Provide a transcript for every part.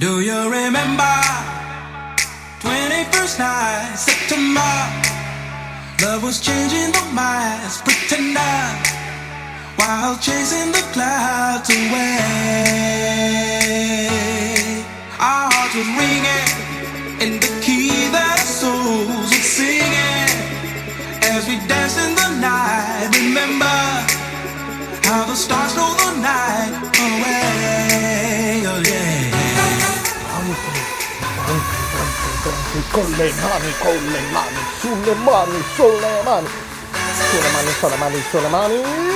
Do you remember 21st night, September? Love was changing the minds, pretender, while chasing the clouds away. Our hearts would ringing in the key that our souls would singing as we danced in the night. Remember how the stars stole the night away. Oh yeah. Con le mani, con le mani, sulle mani, sulle mani, sulle mani, sulle mani, sulle mani. Vai!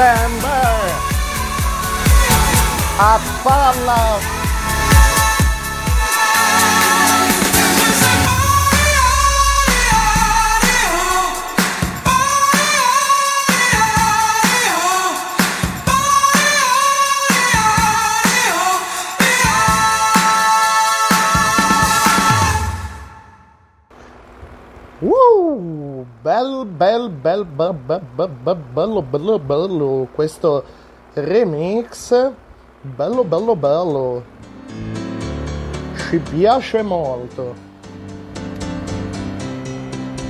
December. I fall love. Bel, bel, bel, bel, bel, bel, bel, bello, bello, bello, questo remix, bello, bello, bello, ci piace molto.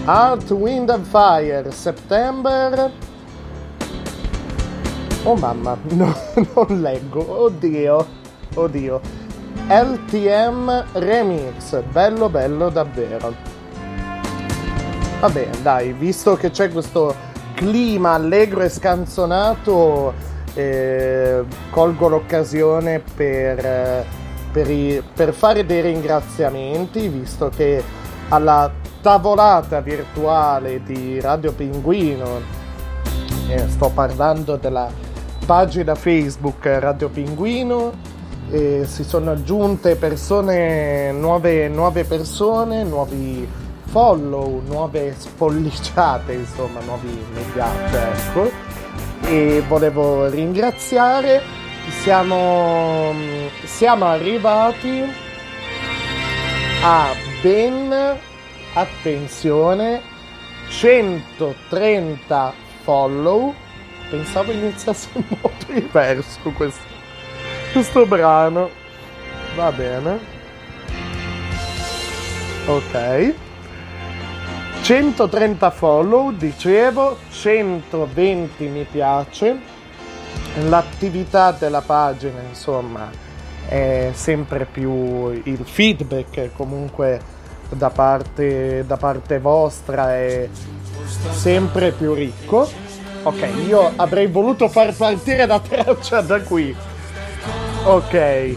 Art, Wind and Fire, September. Oh mamma, no, non leggo, oddio, oddio. LTM Remix, bello, bello davvero. Va bene, dai, visto che c'è questo clima allegro e scanzonato, eh, colgo l'occasione per, eh, per i- per fare dei ringraziamenti, visto che alla tavolata virtuale di Radio Pinguino, eh, sto parlando della pagina Facebook Radio Pinguino, eh, si sono aggiunte persone, nuove, nuove persone, nuovi follow, nuove spolliciate, insomma, nuovi mi piace, ecco. E volevo ringraziare, siamo, siamo arrivati a ben, attenzione, 130 follow. Pensavo iniziasse in modo diverso questo, questo brano. Va bene. Ok. 130 follow, dicevo, 120 mi piace l'attività della pagina, insomma, è sempre più il feedback comunque da parte, da parte vostra è sempre più ricco. Ok, io avrei voluto far partire la traccia da qui. Ok,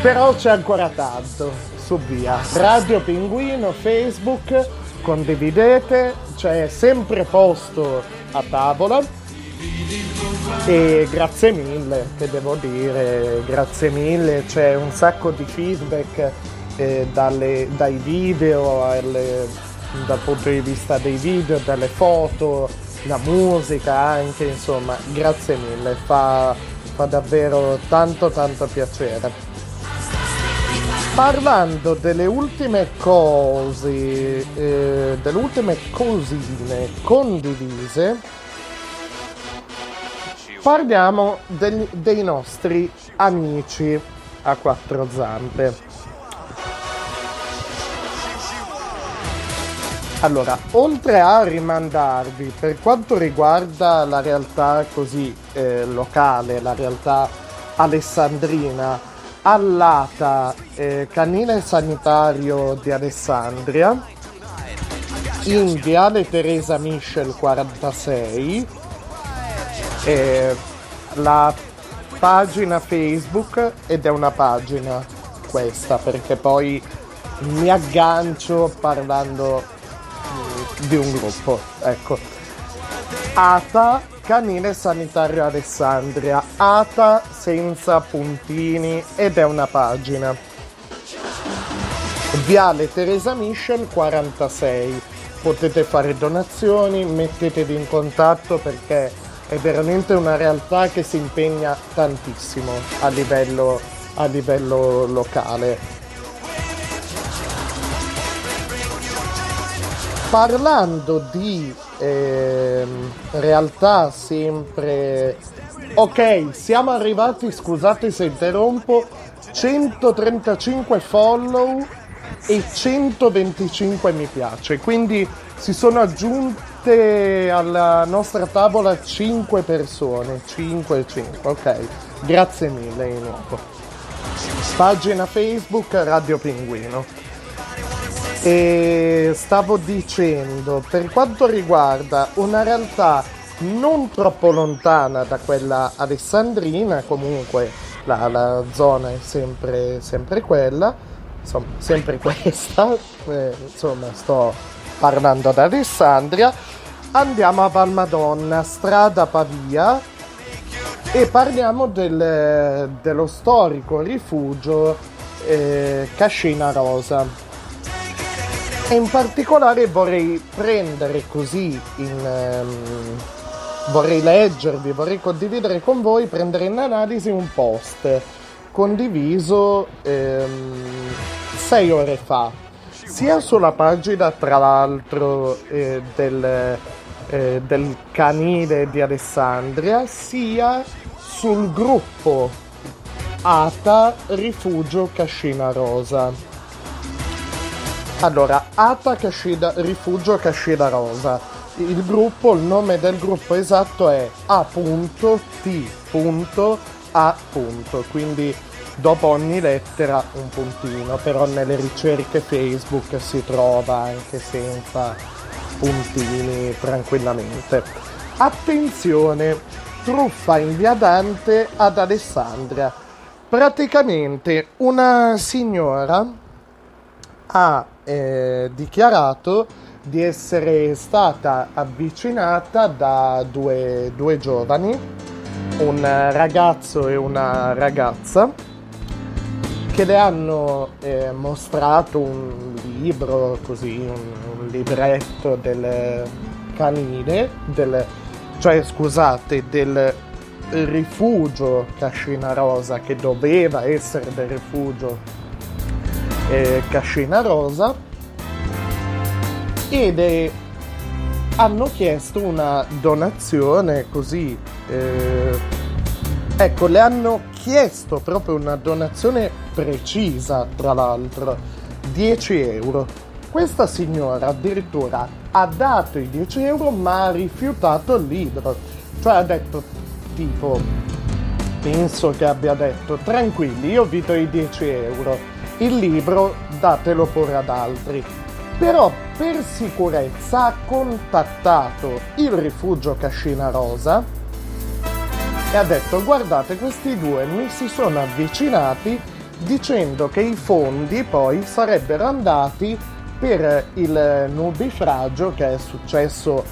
però c'è ancora tanto. Su via. Radio Pinguino, Facebook, condividete, c'è sempre posto a tavola. E grazie mille, che devo dire, grazie mille, c'è un sacco di feedback eh, dalle, dai video, alle, dal punto di vista dei video, dalle foto, la musica anche, insomma, grazie mille, fa, fa davvero tanto tanto piacere. Parlando delle ultime cose, eh, delle ultime cosine condivise, parliamo degli, dei nostri amici a quattro zampe. Allora, oltre a rimandarvi per quanto riguarda la realtà così eh, locale, la realtà alessandrina, all'ATA eh, canile sanitario di Alessandria, in Viale Teresa Michel 46, eh, la pagina Facebook ed è una pagina questa perché poi mi aggancio parlando mm, di un gruppo ecco. ATA Canile Sanitario Alessandria. ATA senza puntini ed è una pagina. Viale Teresa Michel 46 potete fare donazioni mettetevi in contatto perché è veramente una realtà che si impegna tantissimo a livello, a livello locale. Parlando di eh, realtà sempre... Ok, siamo arrivati, scusate se interrompo, 135 follow e 125 mi piace, quindi si sono aggiunti Siete alla nostra tavola 5 persone, 5 e 5, ok. Grazie mille di nuovo. Pagina Facebook Radio Pinguino. E stavo dicendo, per quanto riguarda una realtà non troppo lontana da quella alessandrina, comunque la, la zona è sempre, sempre quella, insomma, sempre questa, eh, insomma, sto parlando ad Alessandria andiamo a Valmadonna, strada Pavia e parliamo del, dello storico rifugio eh, Cascina Rosa. E in particolare vorrei prendere così in... Um, vorrei leggervi, vorrei condividere con voi, prendere in analisi un post condiviso ehm, sei ore fa, sia sulla pagina tra l'altro eh, del eh, del canile di Alessandria sia sul gruppo ATA Rifugio Cascina Rosa. Allora, ATA Cascina, Rifugio Cascina Rosa. Il gruppo, il nome del gruppo esatto è A.T.A. Quindi dopo ogni lettera un puntino, però nelle ricerche Facebook si trova anche senza puntini tranquillamente. Attenzione, truffa in via Dante ad Alessandria. Praticamente una signora ha eh, dichiarato di essere stata avvicinata da due, due giovani, un ragazzo e una ragazza, che le hanno eh, mostrato un libro, così, un, un libretto del canile, del, cioè scusate, del rifugio Cascina Rosa, che doveva essere del rifugio eh, Cascina Rosa, ed è, hanno chiesto una donazione così. Eh, ecco, le hanno chiesto proprio una donazione precisa, tra l'altro, 10 euro. Questa signora addirittura ha dato i 10 euro ma ha rifiutato il libro. Cioè ha detto tipo, penso che abbia detto, tranquilli, io vi do i 10 euro, il libro datelo pure ad altri. Però per sicurezza ha contattato il rifugio Cascina Rosa e ha detto guardate questi due mi si sono avvicinati dicendo che i fondi poi sarebbero andati per il nubifragio che è successo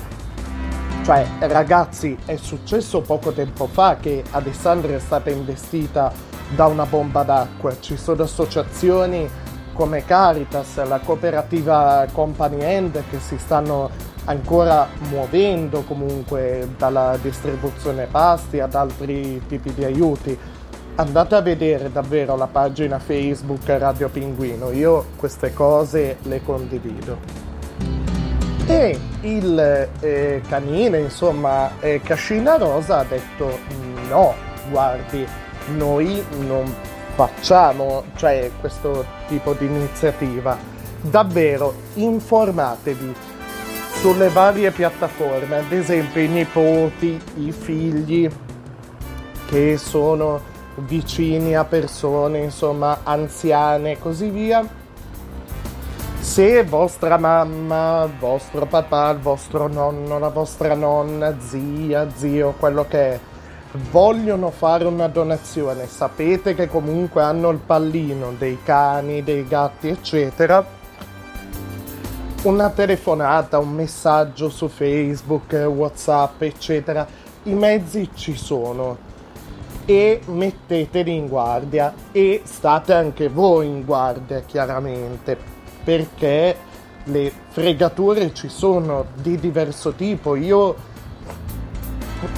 cioè ragazzi è successo poco tempo fa che Alessandria è stata investita da una bomba d'acqua. Ci sono associazioni come Caritas la cooperativa Company End che si stanno ancora muovendo comunque dalla distribuzione pasti ad altri tipi di aiuti. Andate a vedere davvero la pagina Facebook Radio Pinguino, io queste cose le condivido. E il eh, canine, insomma, eh, Cascina Rosa ha detto no, guardi, noi non facciamo cioè, questo tipo di iniziativa. Davvero, informatevi sulle varie piattaforme, ad esempio i nipoti, i figli che sono vicini a persone, insomma, anziane e così via. Se vostra mamma, vostro papà, il vostro nonno, la vostra nonna, zia, zio, quello che è, vogliono fare una donazione, sapete che comunque hanno il pallino dei cani, dei gatti, eccetera, una telefonata, un messaggio su Facebook, WhatsApp, eccetera, i mezzi ci sono. E metteteli in guardia. E state anche voi in guardia chiaramente. Perché le fregature ci sono di diverso tipo. Io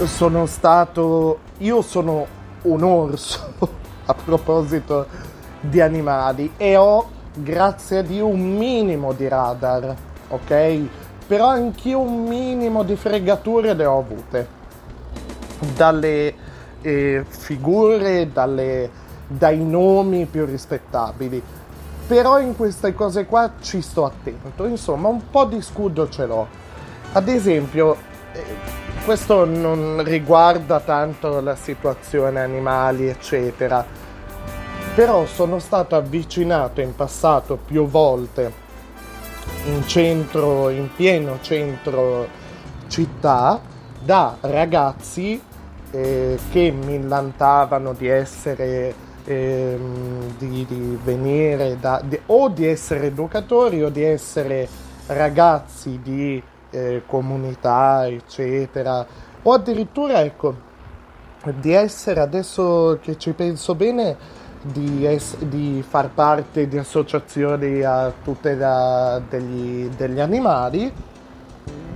sono stato io sono un orso a proposito di animali e ho grazie a Dio un minimo di radar ok però anch'io un minimo di fregature le ho avute dalle eh, figure, dalle, dai nomi più rispettabili. Però in queste cose qua ci sto attento, insomma un po' di scudo ce l'ho. Ad esempio, eh, questo non riguarda tanto la situazione animali, eccetera, però sono stato avvicinato in passato più volte in centro, in pieno centro città, da ragazzi eh, che millantavano di essere eh, di, di, venire da, di, o di essere educatori o di essere ragazzi di eh, comunità eccetera o addirittura ecco di essere adesso che ci penso bene di, es- di far parte di associazioni a tutela degli, degli animali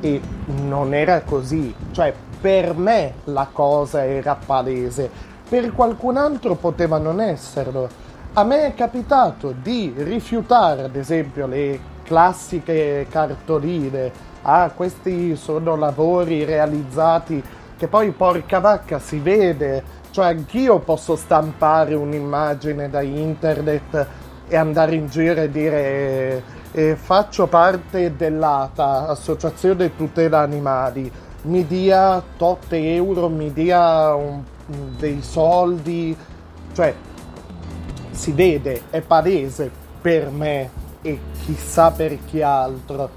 e non era così cioè per me la cosa era palese, per qualcun altro poteva non esserlo. A me è capitato di rifiutare, ad esempio, le classiche cartoline. Ah, questi sono lavori realizzati che poi porca vacca si vede. Cioè, anch'io posso stampare un'immagine da internet e andare in giro e dire eh, faccio parte dell'ATA, Associazione Tutela Animali. Mi dia tot euro, mi dia un, dei soldi, cioè si vede, è palese per me e chissà per chi altro,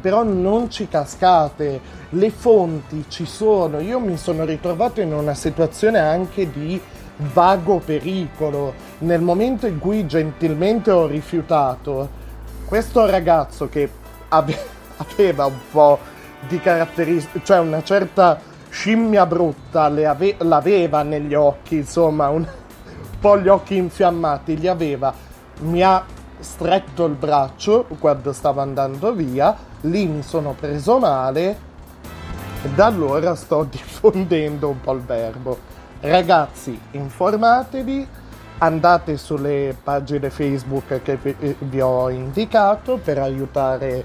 però non ci cascate, le fonti ci sono, io mi sono ritrovato in una situazione anche di vago pericolo, nel momento in cui gentilmente ho rifiutato, questo ragazzo che aveva un po' di caratteristiche, cioè una certa scimmia brutta ave- l'aveva negli occhi, insomma, un, po' gli occhi infiammati li aveva, mi ha stretto il braccio quando stavo andando via, lì mi sono preso male e da allora sto diffondendo un po' il verbo. Ragazzi, informatevi, andate sulle pagine Facebook che vi, vi ho indicato per aiutare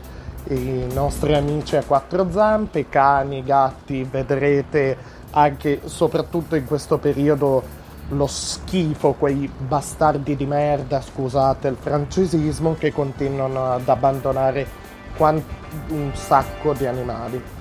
i nostri amici a quattro zampe, cani, gatti, vedrete anche soprattutto in questo periodo lo schifo, quei bastardi di merda, scusate il francesismo, che continuano ad abbandonare un sacco di animali.